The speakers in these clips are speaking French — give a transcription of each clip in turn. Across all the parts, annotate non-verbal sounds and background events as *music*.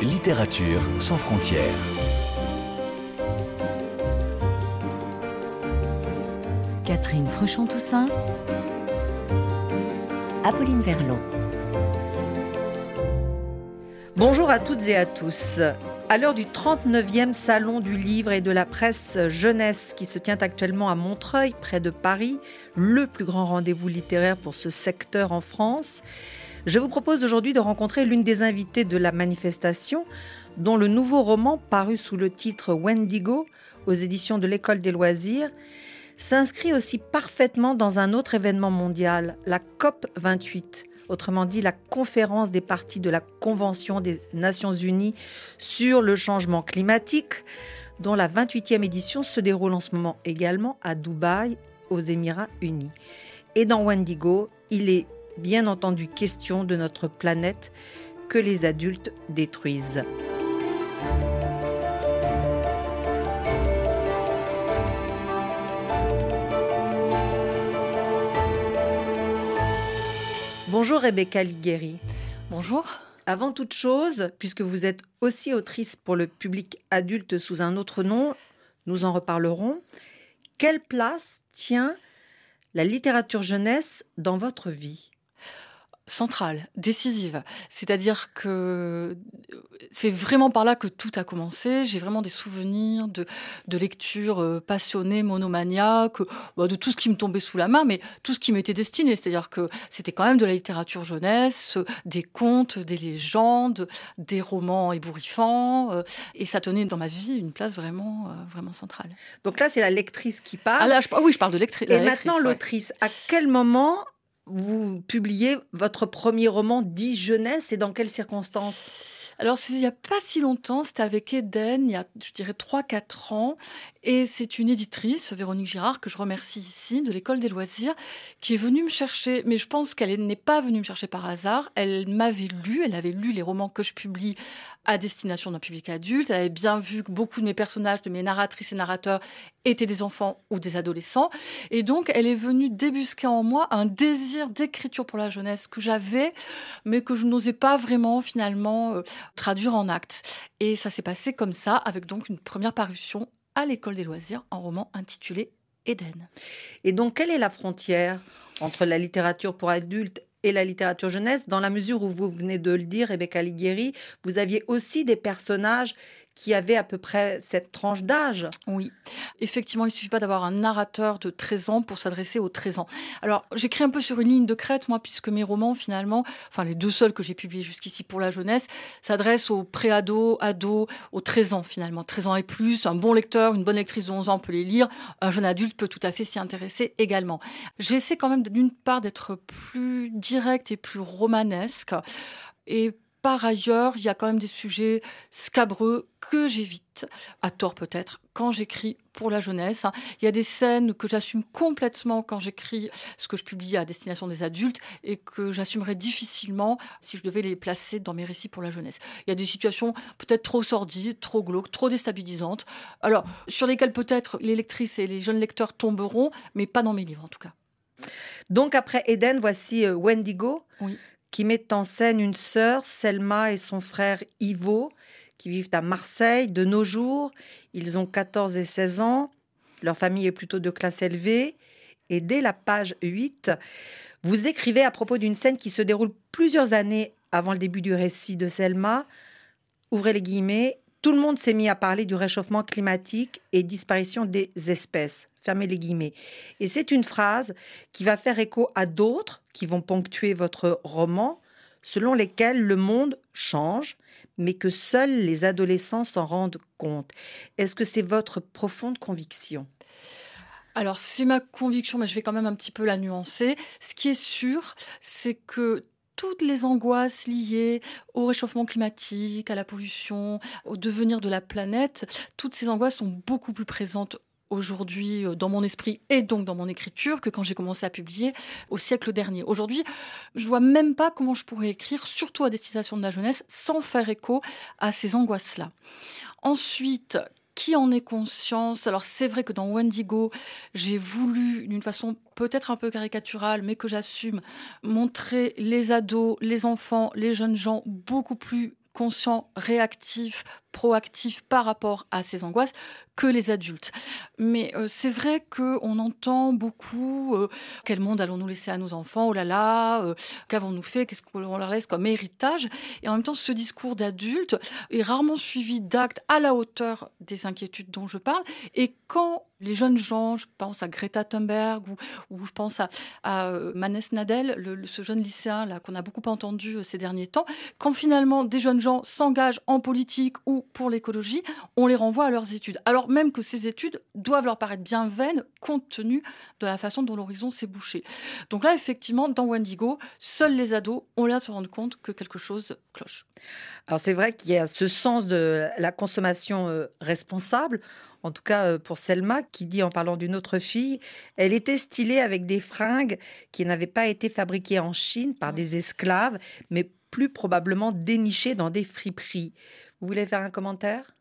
Littérature sans frontières. Catherine Fruchon-Toussaint. Apolline Verlon. Bonjour à toutes et à tous. À l'heure du 39e Salon du livre et de la presse jeunesse qui se tient actuellement à Montreuil, près de Paris, le plus grand rendez-vous littéraire pour ce secteur en France, je vous propose aujourd'hui de rencontrer l'une des invitées de la manifestation, dont le nouveau roman, paru sous le titre Wendigo aux éditions de l'École des loisirs, s'inscrit aussi parfaitement dans un autre événement mondial, la COP 28, autrement dit la conférence des parties de la Convention des Nations Unies sur le changement climatique, dont la 28e édition se déroule en ce moment également à Dubaï, aux Émirats unis. Et dans Wendigo, il est bien entendu question de notre planète que les adultes détruisent. Bonjour Rebecca Ligueri. Bonjour. Avant toute chose, puisque vous êtes aussi autrice pour le public adulte sous un autre nom, nous en reparlerons. Quelle place tient la littérature jeunesse dans votre vie? Centrale, décisive. C'est-à-dire que c'est vraiment par là que tout a commencé. J'ai vraiment des souvenirs de, de lectures euh, passionnées, monomaniaques, bah, de tout ce qui me tombait sous la main, mais tout ce qui m'était destiné. C'est-à-dire que c'était quand même de la littérature jeunesse, des contes, des légendes, des romans ébouriffants, euh, et ça tenait dans ma vie une place vraiment, euh, vraiment centrale. Donc là, c'est la lectrice qui parle. Ah là, oui, je parle de lectrice. Et maintenant, l'autrice. À quel moment vous publiez votre premier roman dit jeunesse et dans quelles circonstances? Alors, il n'y a pas si longtemps, c'était avec Eden, il y a, je dirais, 3-4 ans. Et c'est une éditrice, Véronique Girard, que je remercie ici, de l'École des loisirs, qui est venue me chercher. Mais je pense qu'elle n'est pas venue me chercher par hasard. Elle m'avait lu, elle avait lu les romans que je publie à destination d'un public adulte. Elle avait bien vu que beaucoup de mes personnages, de mes narratrices et narrateurs, étaient des enfants ou des adolescents. Et donc, elle est venue débusquer en moi un désir d'écriture pour la jeunesse que j'avais, mais que je n'osais pas vraiment, finalement, euh, traduire en actes. Et ça s'est passé comme ça, avec donc une première parution à l'école des loisirs, un roman intitulé Éden. Et donc, quelle est la frontière entre la littérature pour adultes et la littérature jeunesse, dans la mesure où vous venez de le dire, Rebecca Alighieri, vous aviez aussi des personnages qui avaient à peu près cette tranche d'âge. Oui, effectivement, il suffit pas d'avoir un narrateur de 13 ans pour s'adresser aux 13 ans. Alors, j'écris un peu sur une ligne de crête, moi, puisque mes romans, finalement, enfin les deux seuls que j'ai publiés jusqu'ici pour la jeunesse, s'adressent aux pré-ados, ados, aux 13 ans, finalement. 13 ans et plus, un bon lecteur, une bonne lectrice de 11 ans peut les lire, un jeune adulte peut tout à fait s'y intéresser également. J'essaie quand même, d'une part, d'être plus direct et plus romanesque, et par ailleurs, il y a quand même des sujets scabreux que j'évite, à tort peut-être, quand j'écris pour la jeunesse. Il y a des scènes que j'assume complètement quand j'écris ce que je publie à destination des adultes et que j'assumerais difficilement si je devais les placer dans mes récits pour la jeunesse. Il y a des situations peut-être trop sordides, trop glauques, trop déstabilisantes, alors sur lesquelles peut-être les lectrices et les jeunes lecteurs tomberont, mais pas dans mes livres en tout cas. Donc après Eden, voici euh, Wendigo. Oui qui met en scène une sœur, Selma, et son frère Ivo, qui vivent à Marseille de nos jours. Ils ont 14 et 16 ans. Leur famille est plutôt de classe élevée. Et dès la page 8, vous écrivez à propos d'une scène qui se déroule plusieurs années avant le début du récit de Selma. Ouvrez les guillemets. Tout le monde s'est mis à parler du réchauffement climatique et disparition des espèces. Fermez les guillemets. Et c'est une phrase qui va faire écho à d'autres qui vont ponctuer votre roman, selon lesquels le monde change, mais que seuls les adolescents s'en rendent compte. Est-ce que c'est votre profonde conviction? Alors, c'est ma conviction, mais je vais quand même un petit peu la nuancer. Ce qui est sûr, c'est que toutes les angoisses liées au réchauffement climatique, à la pollution, au devenir de la planète, toutes ces angoisses sont beaucoup plus présentes aujourd'hui euh, dans mon esprit et donc dans mon écriture que quand j'ai commencé à publier au siècle dernier. Aujourd'hui, je vois même pas comment je pourrais écrire, surtout à destination de la jeunesse, sans faire écho à ces angoisses-là. Ensuite, qui en est conscience? Alors c'est vrai que dans Wendigo, j'ai voulu, d'une façon peut-être un peu caricaturale, mais que j'assume, montrer les ados, les enfants, les jeunes gens beaucoup plus conscients, réactifs, proactifs par rapport à ces angoisses que les adultes. Mais euh, c'est vrai qu'on entend beaucoup euh, quel monde allons-nous laisser à nos enfants? Oh là là, euh, qu'avons-nous fait? Qu'est-ce qu'on leur laisse comme héritage? Et en même temps, ce discours d'adulte est rarement suivi d'actes à la hauteur des inquiétudes dont je parle. Et quand les jeunes gens, je pense à Greta Thunberg ou, je pense à, à Manes Nadel, ce jeune lycéen là qu'on a beaucoup entendu ces derniers temps, quand finalement des jeunes gens s'engagent en politique ou pour l'écologie, on les renvoie à leurs études. Alors même que ces études doivent leur paraître bien vaines compte tenu de la façon dont l'horizon s'est bouché. Donc là, effectivement, dans Wendigo, seuls les ados ont l'air de se rendre compte que quelque chose cloche. Alors c'est vrai qu'il y a ce sens de la consommation euh, responsable. En tout cas, euh, pour Selma, qui dit en parlant d'une autre fille, elle était stylée avec des fringues qui n'avaient pas été fabriquées en Chine par des esclaves, mais plus probablement dénichées dans des friperies. Vous voulez faire un commentaire?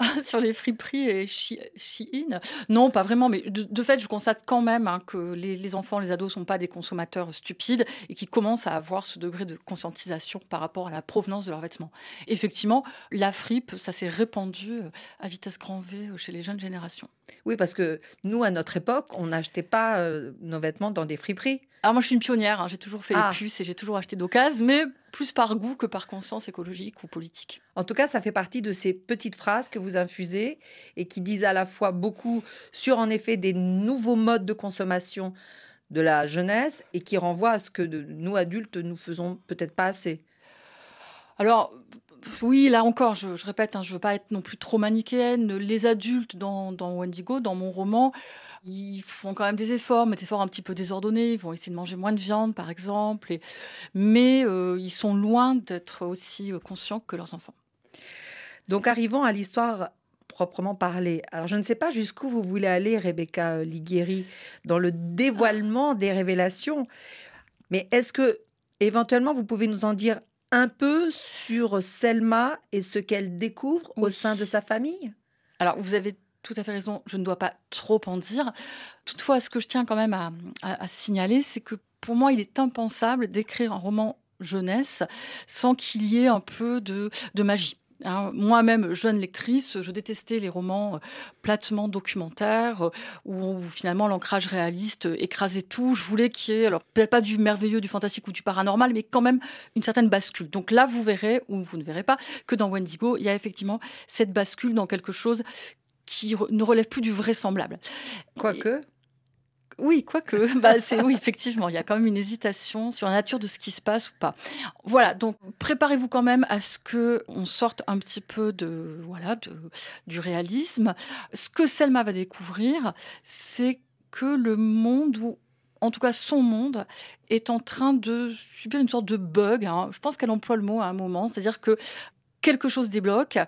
*laughs* sur les friperies et Shein Non, pas vraiment, mais de, fait, je constate quand même hein, que les, enfants, les ados ne sont pas des consommateurs stupides et qui commencent à avoir ce degré de conscientisation par rapport à la provenance de leurs vêtements. Effectivement, la fripe, ça s'est répandu euh, à vitesse grand V euh, chez les jeunes générations. Oui, parce que nous, à notre époque, on n'achetait pas euh, nos vêtements dans des friperies. Alors moi, je suis une pionnière, hein. j'ai toujours fait les ah. puces et j'ai toujours acheté d'occasion, mais plus par goût que par conscience écologique ou politique. En tout cas, ça fait partie de ces petites phrases que vous infusez et qui disent à la fois beaucoup sur, en effet, des nouveaux modes de consommation de la jeunesse et qui renvoient à ce que nous, adultes, nous faisons peut-être pas assez. Alors, oui, là encore, je, répète, hein, je ne veux pas être non plus trop manichéenne. Les adultes dans, Wendigo, dans mon roman, ils font quand même des efforts, mais des efforts un petit peu désordonnés. Ils vont essayer de manger moins de viande, par exemple. Mais euh, ils sont loin d'être aussi euh, conscients que leurs enfants. Donc, arrivons à l'histoire proprement parlée. Alors, je ne sais pas jusqu'où vous voulez aller, Rebecca Liguieri, dans le dévoilement des révélations. Mais est-ce que, éventuellement, vous pouvez nous en dire un peu sur Selma et ce qu'elle découvre au sein de sa famille? Alors, vous avez tout à fait raison, je ne dois pas trop en dire. Toutefois, ce que je tiens quand même à, signaler, c'est que pour moi, il est impensable d'écrire un roman jeunesse sans qu'il y ait un peu de, magie. Hein. Moi-même, jeune lectrice, je détestais les romans euh, platement documentaires euh, où, finalement l'ancrage réaliste euh, écrasait tout. Je voulais qu'il y ait, alors peut-être pas du merveilleux, du fantastique ou du paranormal, mais quand même une certaine bascule. Donc là, vous verrez, ou vous ne verrez pas, que dans Wendigo, il y a effectivement cette bascule dans quelque chose qui ne relève plus du vraisemblable. Quoique. Oui, quoique, *laughs* bah, oui, effectivement, il y a quand même une hésitation sur la nature de ce qui se passe ou pas. Voilà, donc préparez-vous quand même à ce que on sorte un petit peu de voilà du réalisme. Ce que Selma va découvrir, c'est que le monde ou en tout cas son monde, est en train de subir une sorte de bug. Hein. Je pense qu'elle emploie le mot à un moment, c'est-à-dire que quelque chose débloque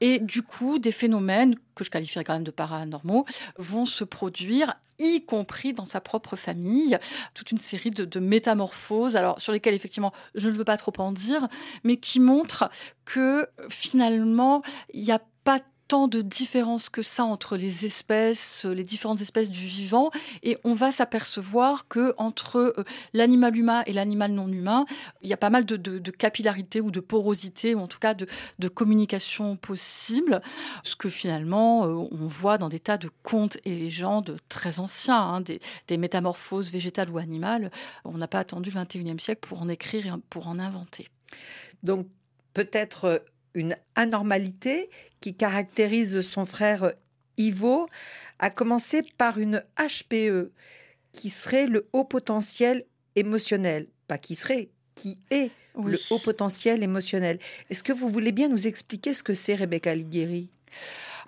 et du coup des phénomènes que je qualifierais quand même de paranormaux vont se produire y compris dans sa propre famille, toute une série de, métamorphoses, sur lesquelles effectivement je ne veux pas trop en dire, mais qui montrent que finalement il n'y a pas tant de différences que ça entre les espèces, les différentes espèces du vivant, et on va s'apercevoir que entre euh, l'animal humain et l'animal non humain, il y a pas mal de, capillarité ou de porosité, ou en tout cas de, communication possible, ce que finalement euh, on voit dans des tas de contes et légendes très anciens, hein, des, des, métamorphoses végétales ou animales. On n'a pas attendu le 21e siècle pour en écrire et pour en inventer. Donc peut-être euh, une anormalité qui caractérise son frère Ivo, a commencé par une HPE, qui serait le haut potentiel émotionnel. Pas qui serait, qui est le haut potentiel émotionnel. Est-ce que vous voulez bien nous expliquer ce que c'est, Rebecca Ligueri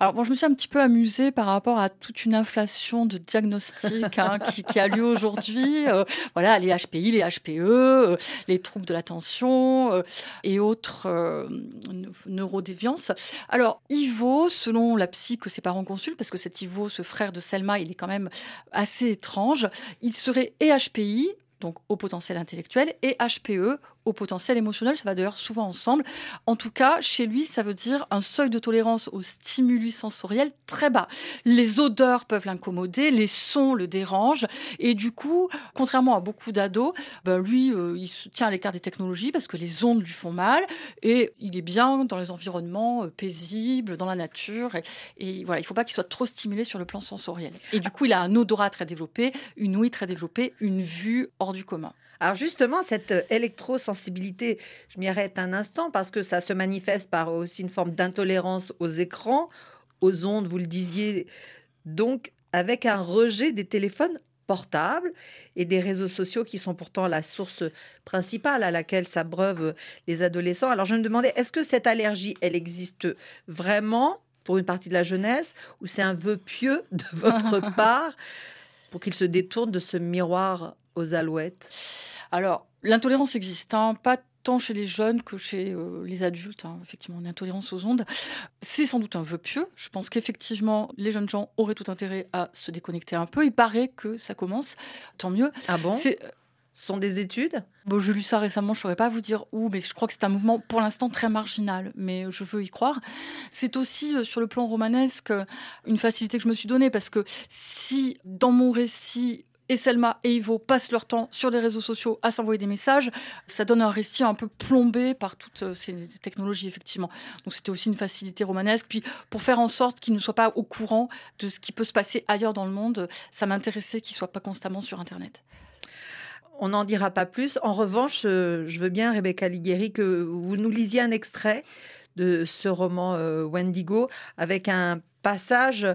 alors bon, je me suis un petit peu amusée par rapport à toute une inflation de diagnostics hein, qui, a lieu aujourd'hui. Euh, voilà, les HPI, les HPE, euh, les troubles de l'attention euh, et autres neurodéviances. Alors Ivo, selon la psy que ses parents consultent, parce que cet Ivo, ce frère de Selma, il est quand même assez étrange, il serait et HPI donc au potentiel intellectuel, et HPE, au potentiel émotionnel. Ça va d'ailleurs souvent ensemble. En tout cas, chez lui, ça veut dire un seuil de tolérance aux stimuli sensoriels très bas. Les odeurs peuvent l'incommoder, les sons le dérangent. Et du coup, contrairement à beaucoup d'ados, ben lui, euh, il se tient à l'écart des technologies parce que les ondes lui font mal. Et il est bien dans les environnements euh, paisibles, dans la nature. Et, voilà, il ne faut pas qu'il soit trop stimulé sur le plan sensoriel. Et du coup, il a un odorat très développé, une ouïe très développée, une vue hors du commun. Alors justement, cette électrosensibilité, je m'y arrête un instant parce que ça se manifeste par aussi une forme d'intolérance aux écrans, aux ondes, vous le disiez, donc avec un rejet des téléphones portables et des réseaux sociaux qui sont pourtant la source principale à laquelle s'abreuvent les adolescents. Alors je me demandais, est-ce que cette allergie, elle existe vraiment pour une partie de la jeunesse ou c'est un vœu pieux de votre *laughs* part pour qu'ils se détournent de ce miroir aux alouettes? Alors, l'intolérance existe, hein, pas tant chez les jeunes que chez euh, les adultes. Hein, effectivement, une intolérance aux ondes. C'est sans doute un vœu pieux. Je pense qu'effectivement, les jeunes gens auraient tout intérêt à se déconnecter un peu. Il paraît que ça commence, tant mieux. Ah bon? C'est euh, ce sont des études? bon, Je lu ça récemment, je ne saurais pas vous dire où, mais je crois que c'est un mouvement pour l'instant très marginal, mais je veux y croire. C'est aussi euh, sur le plan romanesque une facilité que je me suis donnée, parce que si dans mon récit, et Selma et Ivo passent leur temps sur les réseaux sociaux à s'envoyer des messages. Ça donne un récit un peu plombé par toutes euh, ces technologies, effectivement. Donc c'était aussi une facilité romanesque. Puis pour faire en sorte qu'ils ne soient pas au courant de ce qui peut se passer ailleurs dans le monde, ça m'intéressait qu'ils ne soient pas constamment sur Internet. On n'en dira pas plus. En revanche, euh, je veux bien, Rebecca Ligueri, que vous nous lisiez un extrait de ce roman euh, Wendigo avec un passage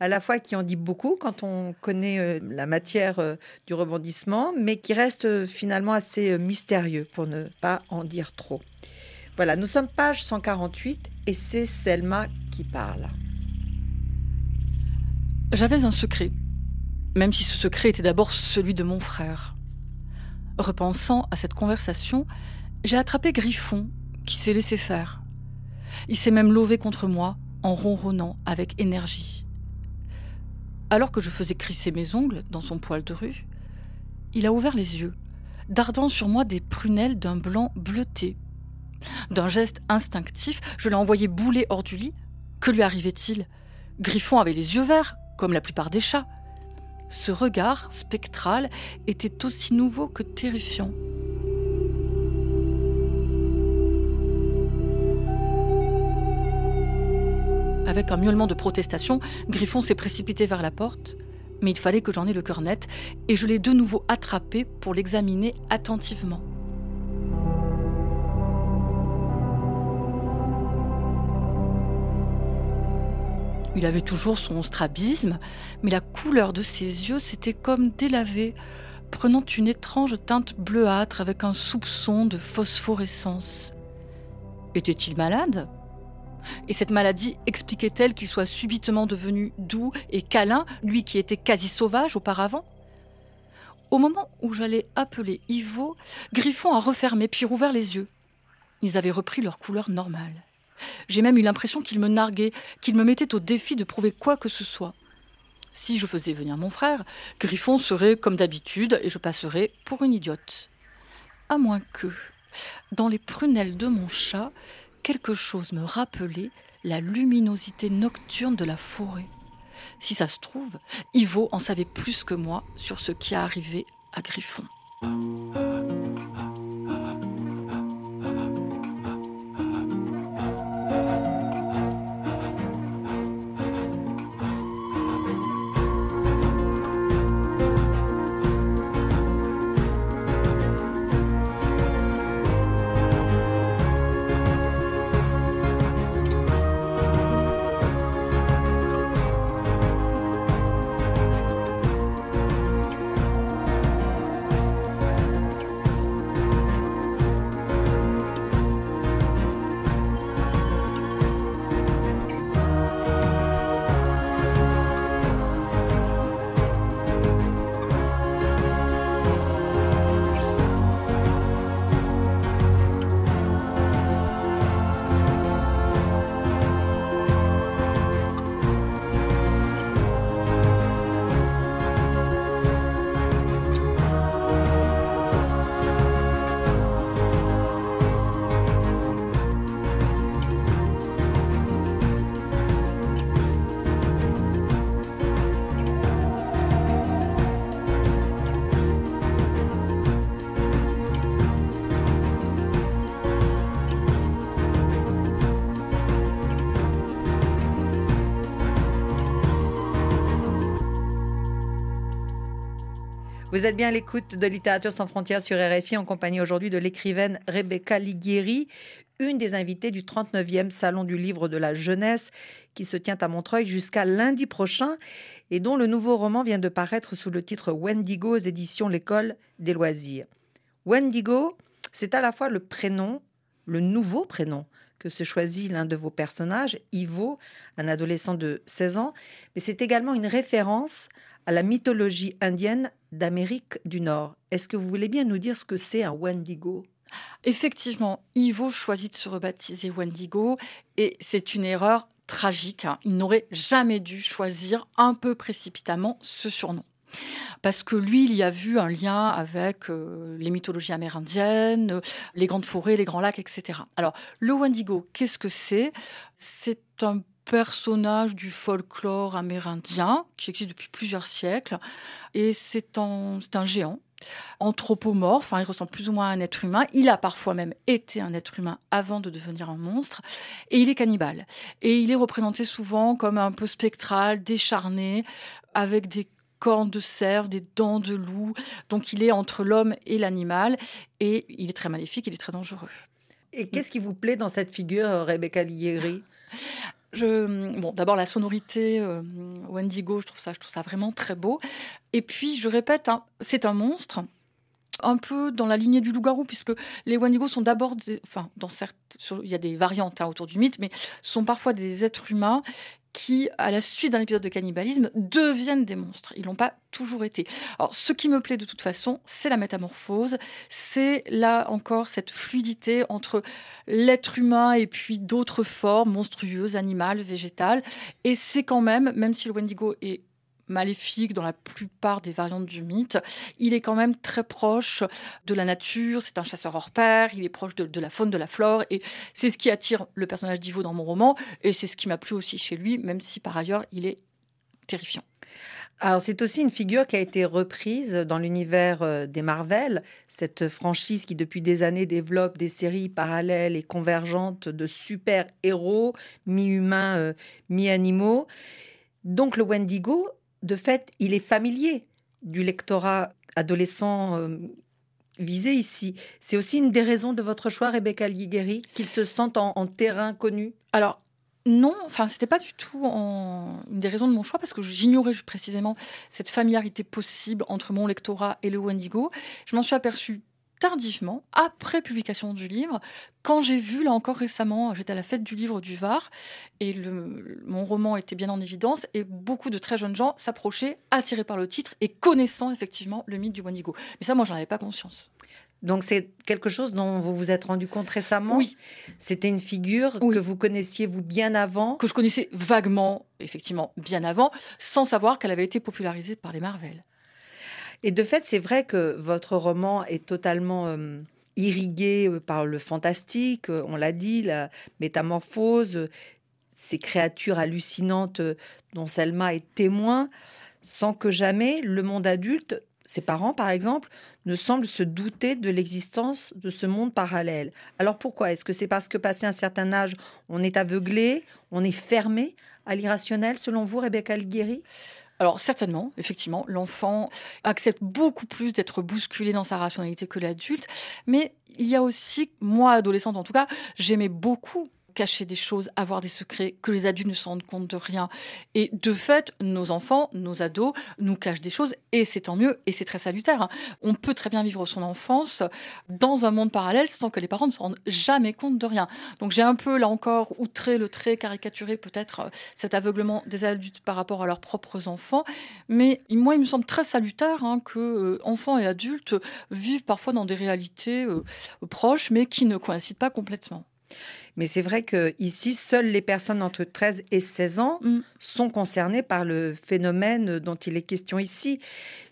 à la fois qui en dit beaucoup quand on connaît euh, la matière euh, du rebondissement, mais qui reste finalement assez mystérieux pour ne pas en dire trop. Voilà, nous sommes page 148 et c'est Selma qui parle. J'avais un secret, même si ce secret était d'abord celui de mon frère. Repensant à cette conversation, j'ai attrapé Griffon, qui s'est laissé faire. Il s'est même levé contre moi en ronronnant avec énergie. Alors que je faisais crisser mes ongles dans son poil de rue, il a ouvert les yeux, dardant sur moi des prunelles d'un blanc bleuté. D'un geste instinctif, je l'ai envoyé bouler hors du lit. Que lui arrivait-il? Griffon avait les yeux verts, comme la plupart des chats. Ce regard spectral était aussi nouveau que terrifiant. Avec un miaulement de protestation, Griffon s'est précipité vers la porte, mais il fallait que j'en aie le cœur net, et je l'ai de nouveau attrapé pour l'examiner attentivement. Il avait toujours son strabisme, mais la couleur de ses yeux s'était comme délavée, prenant une étrange teinte bleuâtre avec un soupçon de phosphorescence. Était-il malade? Et cette maladie expliquait-elle qu'il soit subitement devenu doux et câlin, lui qui était quasi sauvage auparavant? Au moment où j'allais appeler Ivo, Griffon a refermé puis rouvert les yeux. Ils avaient repris leur couleur normale. J'ai même eu l'impression qu'il me narguait, qu'il me mettait au défi de prouver quoi que ce soit. Si je faisais venir mon frère, Griffon serait comme d'habitude et je passerais pour une idiote. À moins que, dans les prunelles de mon chat, quelque chose me rappelait la luminosité nocturne de la forêt. Si ça se trouve, Ivo en savait plus que moi sur ce qui a arrivé à Griffon. Vous êtes bien à l'écoute de Littérature sans frontières sur RFI en compagnie aujourd'hui de l'écrivaine Rebecca Liguieri, une des invitées du 39e Salon du livre de la jeunesse qui se tient à Montreuil jusqu'à lundi prochain et dont le nouveau roman vient de paraître sous le titre Wendigo aux éditions L'école des loisirs. Wendigo, c'est à la fois le prénom, le nouveau prénom que se choisit l'un de vos personnages, Ivo, un adolescent de 16 ans, mais c'est également une référence à la mythologie indienne d'Amérique du Nord. Est-ce que vous voulez bien nous dire ce que c'est un Wendigo? Effectivement, Ivo choisit de se rebaptiser Wendigo et c'est une erreur tragique. Hein. Il n'aurait jamais dû choisir un peu précipitamment ce surnom. Parce que lui, il y a vu un lien avec euh, les mythologies amérindiennes, les grandes forêts, les grands lacs, etc. Alors, le Wendigo, qu'est-ce que c'est? C'est un personnage du folklore amérindien qui existe depuis plusieurs siècles. Et c'est un, un géant anthropomorphe, hein, il ressemble plus ou moins à un être humain. Il a parfois même été un être humain avant de devenir un monstre. Et il est cannibale. Et il est représenté souvent comme un peu spectral, décharné, avec des cornes de cerf, des dents de loup. Donc il est entre l'homme et l'animal. Et il est très maléfique, il est très dangereux. Et qu'est-ce qui vous plaît dans cette figure, Rebecca Lieri? Je, bon, d'abord la sonorité euh, Wendigo, je trouve ça, je trouve ça vraiment très beau. Et puis, je répète, hein, c'est un monstre un peu dans la lignée du loup-garou, puisque les Wendigo sont d'abord, enfin, dans certes, il y a des variantes hein, autour du mythe, mais sont parfois des êtres humains qui, à la suite d'un épisode de cannibalisme, deviennent des monstres. Ils n'ont pas toujours été. Alors, ce qui me plaît de toute façon, c'est la métamorphose. C'est là encore cette fluidité entre l'être humain et puis d'autres formes monstrueuses, animales, végétales. Et c'est quand même, même si le Wendigo est maléfique dans la plupart des variantes du mythe. Il est quand même très proche de la nature, c'est un chasseur hors pair, il est proche de, la faune, de la flore, et c'est ce qui attire le personnage d'Ivo dans mon roman, et c'est ce qui m'a plu aussi chez lui, même si par ailleurs il est terrifiant. Alors c'est aussi une figure qui a été reprise dans l'univers euh, des Marvel, cette franchise qui depuis des années développe des séries parallèles et convergentes de super-héros, mi-humains, euh, mi-animaux. Donc le Wendigo de fait, il est familier du lectorat adolescent euh, visé ici. C'est aussi une des raisons de votre choix, Rebecca Ligueri, qu'il se sente en, terrain connu? Alors, non, enfin, c'était pas du tout une des raisons de mon choix parce que j'ignorais précisément cette familiarité possible entre mon lectorat et le Wendigo. Je m'en suis aperçue tardivement, après publication du livre, quand j'ai vu, là encore récemment, j'étais à la fête du livre du Var, et mon roman était bien en évidence, et beaucoup de très jeunes gens s'approchaient, attirés par le titre et connaissant effectivement le mythe du Wendigo. Mais ça, moi, j'en avais pas conscience. Donc c'est quelque chose dont vous vous êtes rendu compte récemment? Oui. C'était une figure que vous connaissiez vous bien avant? Que je connaissais vaguement, effectivement, bien avant, sans savoir qu'elle avait été popularisée par les Marvel. Et de fait, c'est vrai que votre roman est totalement euh, irrigué euh, par le fantastique, euh, on l'a dit, la métamorphose, ces créatures hallucinantes dont Selma est témoin, sans que jamais le monde adulte, ses parents par exemple, ne semblent se douter de l'existence de ce monde parallèle. Alors pourquoi? Est-ce que c'est parce que passé un certain âge, on est aveuglé, on est fermé à l'irrationnel, selon vous, Rebecca Alguieri alors certainement, effectivement, l'enfant accepte beaucoup plus d'être bousculé dans sa rationalité que l'adulte, mais il y a aussi, moi adolescente en tout cas, j'aimais beaucoup cacher des choses, avoir des secrets, que les adultes ne se rendent compte de rien. Et de fait, nos enfants, nos ados, nous cachent des choses, et c'est tant mieux, et c'est très salutaire. Hein. On peut très bien vivre son enfance dans un monde parallèle sans que les parents ne se rendent jamais compte de rien. Donc j'ai un peu, là encore, outré le trait, caricaturé peut-être euh, cet aveuglement des adultes par rapport à leurs propres enfants. Mais moi, il me semble très salutaire hein, que euh, enfants et adultes vivent parfois dans des réalités euh, proches, mais qui ne coïncident pas complètement. Mais c'est vrai que ici, seules les personnes entre 13 et 16 ans mm. sont concernées par le phénomène dont il est question ici.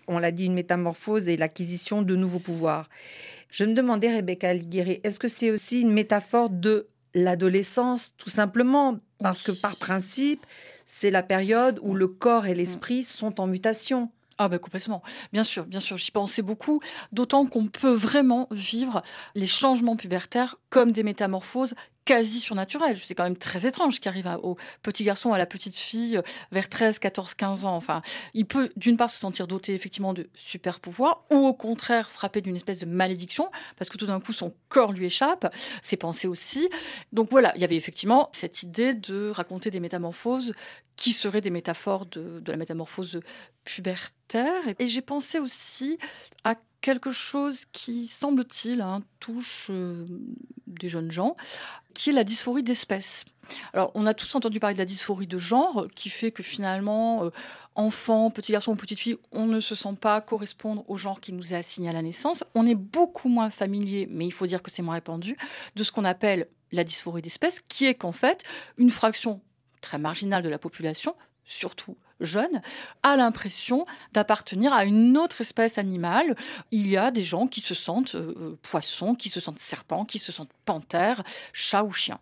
On l'a dit, une métamorphose et l'acquisition de nouveaux pouvoirs. Je me demandais, Rebecca Alighieri, est-ce que c'est aussi une métaphore de l'adolescence, tout simplement? Parce que par principe, c'est la période où le corps et l'esprit sont en mutation. Ah ben complètement, bien sûr, bien sûr, j'y pensais beaucoup, d'autant qu'on peut vraiment vivre les changements pubertaires comme des métamorphoses quasi surnaturel. C'est quand même très étrange qui arrive au petit garçon, à la petite fille, euh, vers 13, 14, 15 ans. Enfin, il peut d'une part se sentir doté effectivement de super pouvoirs, ou au contraire frappé d'une espèce de malédiction, parce que tout d'un coup son corps lui échappe, ses pensées aussi. Donc voilà, il y avait effectivement cette idée de raconter des métamorphoses qui seraient des métaphores de, la métamorphose pubertaire. Et j'ai pensé aussi à quelque chose qui, semble-t-il, hein, touche euh, des jeunes gens, qui est la dysphorie d'espèce. Alors, on a tous entendu parler de la dysphorie de genre, qui fait que finalement, euh, enfant, petit garçon ou petite fille, on ne se sent pas correspondre au genre qui nous est assigné à la naissance. On est beaucoup moins familier, mais il faut dire que c'est moins répandu, de ce qu'on appelle la dysphorie d'espèce, qui est qu'en fait, une fraction très marginale de la population, surtout jeune, a l'impression d'appartenir à une autre espèce animale. Il y a des gens qui se sentent euh, euh, poissons, qui se sentent serpents, qui se sentent panthères, chats ou chiens.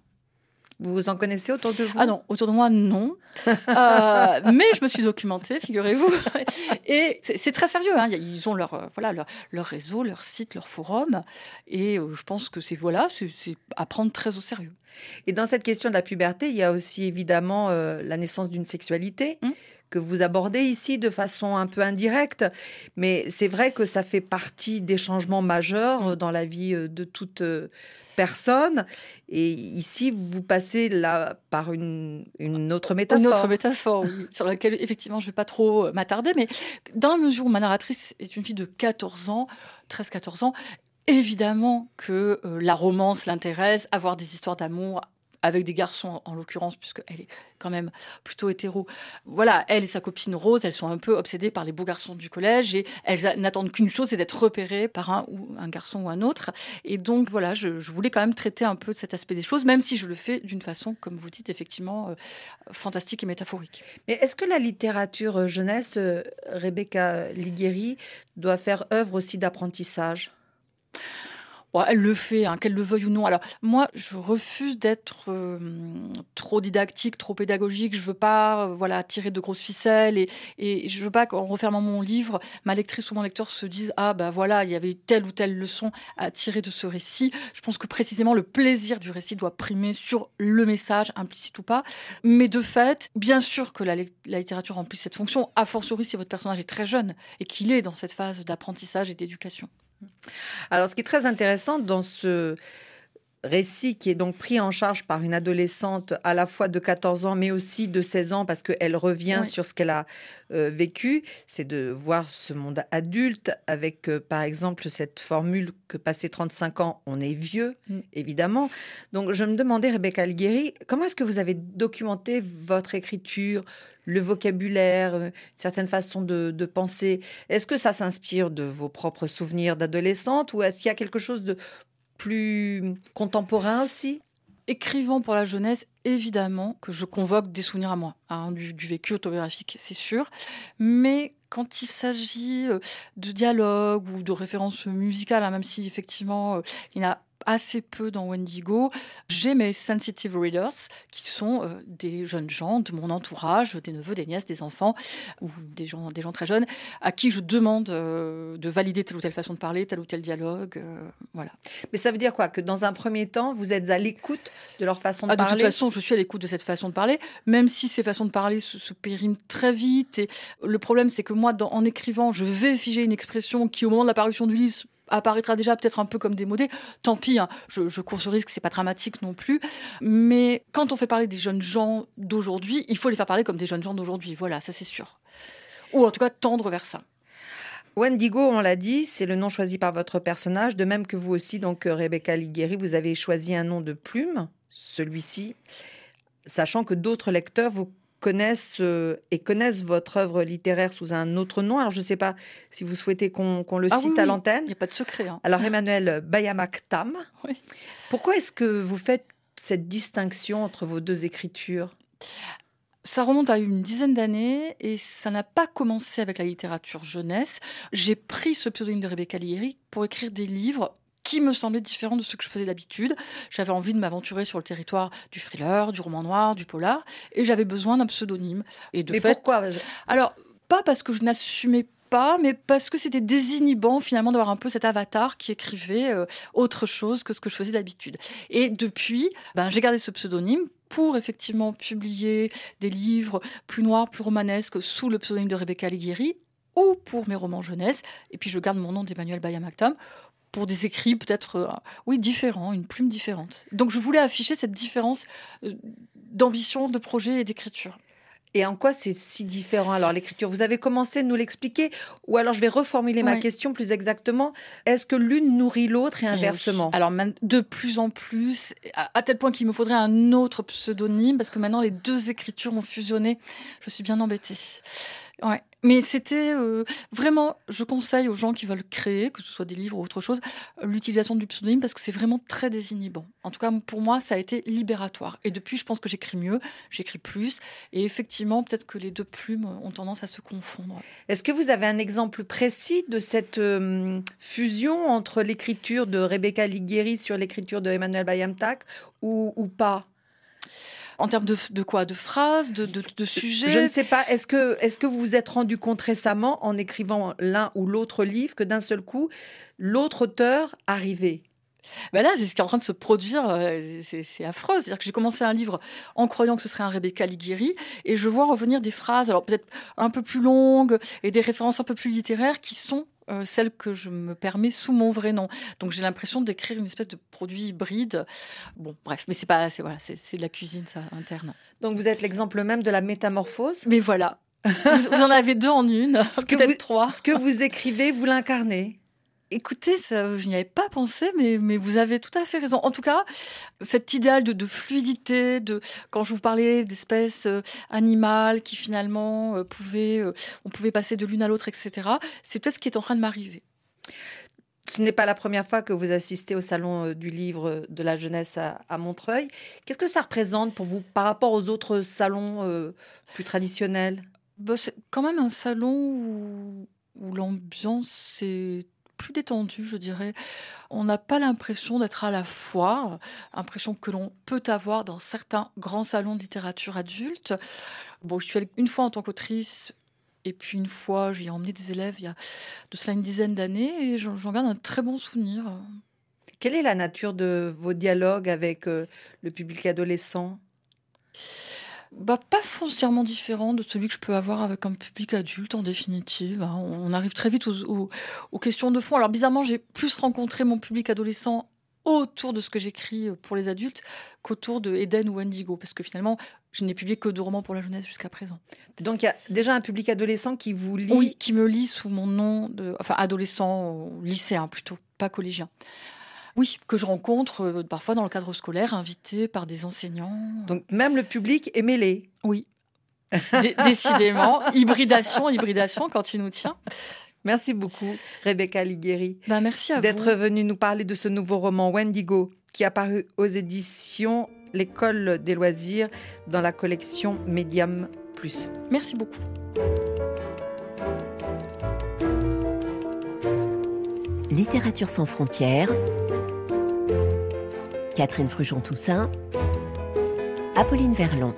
Vous vous en connaissez autour de vous? Ah non, autour de moi, non. *laughs* Euh, mais je me suis documentée, figurez-vous. *laughs* Et c'est très sérieux. Hein. Ils ont leur, voilà, leur, réseau, leur site, leur forum. Et je pense que c'est voilà, c'est à prendre très au sérieux. Et dans cette question de la puberté, il y a aussi évidemment la naissance d'une sexualité. Hum que vous abordez ici de façon un peu indirecte, mais c'est vrai que ça fait partie des changements majeurs dans la vie euh, de toute euh, personne. Et ici, vous passez là par une, autre métaphore. Une autre métaphore, oui, sur laquelle effectivement je ne vais pas trop euh, m'attarder, mais dans la mesure où ma narratrice est une fille de 14 ans, 13-14 ans, évidemment que la romance l'intéresse, avoir des histoires d'amour avec des garçons en l'occurrence, puisqu'elle est quand même plutôt hétéro. Voilà, elle et sa copine Rose, elles sont un peu obsédées par les beaux garçons du collège et elles n'attendent qu'une chose, c'est d'être repérées par un ou un garçon ou un autre. Et donc voilà, je, voulais quand même traiter un peu cet aspect des choses, même si je le fais d'une façon, comme vous dites, effectivement euh, fantastique et métaphorique. Mais est-ce que la littérature euh, jeunesse, euh, Rebecca Ligueri, doit faire œuvre aussi d'apprentissage? Elle le fait, hein, qu'elle le veuille ou non. Alors moi, je refuse d'être euh, trop didactique, trop pédagogique. Je veux pas, euh, voilà, tirer de grosses ficelles et, et je veux pas qu'en refermant mon livre, ma lectrice ou mon lecteur se dise ah bah voilà, il y avait telle ou telle leçon à tirer de ce récit. Je pense que précisément le plaisir du récit doit primer sur le message, implicite ou pas. Mais de fait, bien sûr que la, littérature remplit cette fonction, a fortiori si votre personnage est très jeune et qu'il est dans cette phase d'apprentissage et d'éducation. Alors, ce qui est très intéressant dans ce récit qui est donc pris en charge par une adolescente à la fois de 14 ans mais aussi de 16 ans parce qu'elle revient sur ce qu'elle a euh, vécu, c'est de voir ce monde adulte avec euh, par exemple cette formule que passé 35 ans on est vieux mm. évidemment. Donc je me demandais Rebecca Algueri, comment est-ce que vous avez documenté votre écriture, le vocabulaire, une certaine façon de, de penser? Est-ce que ça s'inspire de vos propres souvenirs d'adolescente ou est-ce qu'il y a quelque chose de plus contemporain aussi? Écrivant pour la jeunesse, évidemment que je convoque des souvenirs à moi, hein, du, vécu autobiographique, c'est sûr. Mais quand il s'agit euh, de dialogue ou de références musicales, hein, même si effectivement euh, il y a assez peu dans Wendigo. J'ai mes sensitive readers, qui sont euh, des jeunes gens de mon entourage, des neveux, des nièces, des enfants, ou des gens, des gens très jeunes, à qui je demande euh, de valider telle ou telle façon de parler, tel ou tel dialogue. Euh, voilà. Mais ça veut dire quoi? Que dans un premier temps, vous êtes à l'écoute de leur façon de parler ah, De toute façon, je suis à l'écoute de cette façon de parler, même si ces façons de parler se, périment très vite. Et le problème, c'est que moi, en écrivant, je vais figer une expression qui, au moment de l'apparition du livre, apparaîtra déjà peut-être un peu comme démodé. Tant pis, hein, je, cours ce risque, c'est pas dramatique non plus. Mais quand on fait parler des jeunes gens d'aujourd'hui, il faut les faire parler comme des jeunes gens d'aujourd'hui. Voilà, ça c'est sûr. Ou en tout cas tendre vers ça. Wendigo, on l'a dit, c'est le nom choisi par votre personnage, de même que vous aussi, donc euh, Rebecca Ligueri, vous avez choisi un nom de plume, celui-ci, sachant que d'autres lecteurs vous connaissent euh, et connaissent votre œuvre littéraire sous un autre nom. Alors, je ne sais pas si vous souhaitez qu'on le ah cite à l'antenne. Il n'y a pas de secret. Hein. Alors, Emmanuel Bayamak Tam, *laughs* pourquoi est-ce que vous faites cette distinction entre vos deux écritures? Ça remonte à une dizaine d'années et ça n'a pas commencé avec la littérature jeunesse. J'ai pris ce pseudonyme de Rebecca Lieri pour écrire des livres qui me semblait différent de ce que je faisais d'habitude. J'avais envie de m'aventurer sur le territoire du thriller, du roman noir, du polar, et j'avais besoin d'un pseudonyme. Et de Mais pourquoi? Alors, pas parce que je n'assumais pas, mais parce que c'était désinhibant finalement d'avoir un peu cet avatar qui écrivait euh, autre chose que ce que je faisais d'habitude. Et depuis, ben, j'ai gardé ce pseudonyme pour effectivement publier des livres plus noirs, plus romanesques sous le pseudonyme de Rebecca Alighieri ou pour mes romans jeunesse. Et puis je garde mon nom d'Emmanuel Bayamaktam pour des écrits peut-être euh, oui différents, une plume différente. Donc je voulais afficher cette différence euh, d'ambition, de projet et d'écriture. Et en quoi c'est si différent alors l'écriture? Vous avez commencé à nous l'expliquer, ou alors je vais reformuler ma question plus exactement. Est-ce que l'une nourrit l'autre et eh inversement? Alors de plus en plus, à tel point qu'il me faudrait un autre pseudonyme, parce que maintenant les deux écritures ont fusionné. Je suis bien embêtée. Ouais. Mais c'était euh, vraiment, je conseille aux gens qui veulent créer, que ce soit des livres ou autre chose, l'utilisation du pseudonyme parce que c'est vraiment très désinhibant. En tout cas, pour moi, ça a été libératoire. Et depuis, je pense que j'écris mieux, j'écris plus. Et effectivement, peut-être que les deux plumes ont tendance à se confondre. Est-ce que vous avez un exemple précis de cette euh, fusion entre l'écriture de Rebecca Liguieri sur l'écriture de Emmanuel Bayamtak ou, ou pas? En termes de, quoi? De phrases, de, de, sujets? Je ne sais pas. Est-ce que, est que vous vous êtes rendu compte récemment, en écrivant l'un ou l'autre livre, que d'un seul coup, l'autre auteur arrivait? Ben là, c'est ce qui est en train de se produire, euh, c'est affreux. C'est-à-dire que j'ai commencé un livre en croyant que ce serait un Rebecca Alighieri, et je vois revenir des phrases, alors peut-être un peu plus longues, et des références un peu plus littéraires, qui sont euh, celle que je me permets sous mon vrai nom. Donc j'ai l'impression d'écrire une espèce de produit hybride. Bon, bref, mais c'est pas, c'est voilà, c'est de la cuisine ça interne. Donc vous êtes l'exemple même de la métamorphose? Mais voilà, vous, en avez deux en une, peut-être trois. Ce que vous écrivez, vous l'incarnez? Écoutez, ça, je n'y avais pas pensé, mais, mais vous avez tout à fait raison. En tout cas, cet idéal de, fluidité, de quand je vous parlais d'espèces euh, animales qui finalement euh, pouvaient, euh, on pouvait passer de l'une à l'autre, etc. C'est peut-être ce qui est en train de m'arriver. Ce n'est pas la première fois que vous assistez au salon du livre de la jeunesse à, Montreuil. Qu'est-ce que ça représente pour vous par rapport aux autres salons plus traditionnels? Bah, C'est quand même un salon où, où l'ambiance est plus détendu, je dirais. On n'a pas l'impression d'être à la foire, impression que l'on peut avoir dans certains grands salons de littérature adulte. Bon, je suis allée une fois en tant qu'autrice, et puis une fois, j'ai emmené des élèves il y a de cela une dizaine d'années, et j'en garde un très bon souvenir. Quelle est la nature de vos dialogues avec euh, le public adolescent? Bah, Pas foncièrement différent de celui que je peux avoir avec un public adulte, en définitive. Hein. On arrive très vite aux, questions de fond. Alors, bizarrement, j'ai plus rencontré mon public adolescent autour de ce que j'écris pour les adultes qu'autour de Eden ou Indigo, parce que finalement, je n'ai publié que deux romans pour la jeunesse jusqu'à présent. Donc il y a déjà un public adolescent qui vous lit Oui, qui me lit sous mon nom, de, enfin adolescent, lycéen plutôt, pas collégien. Oui, que je rencontre euh, parfois dans le cadre scolaire, invité par des enseignants. Donc même le public est mêlé. Oui, décidément. hybridation, hybridation quand tu nous tiens. Merci beaucoup, Rebecca Ligueri. Ben, merci à D'être venue nous parler de ce nouveau roman Wendigo qui a paru aux éditions L'École des loisirs dans la collection Medium Plus. Merci beaucoup. Littérature sans frontières Catherine Frujon-Toussaint, Apolline Verlon.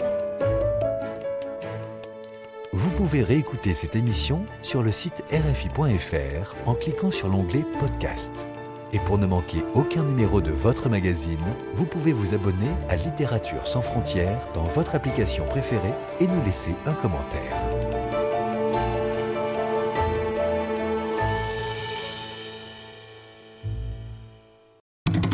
Vous pouvez réécouter cette émission sur le site rfi.fr en cliquant sur l'onglet Podcast. Et pour ne manquer aucun numéro de votre magazine, vous pouvez vous abonner à Littérature sans frontières dans votre application préférée et nous laisser un commentaire.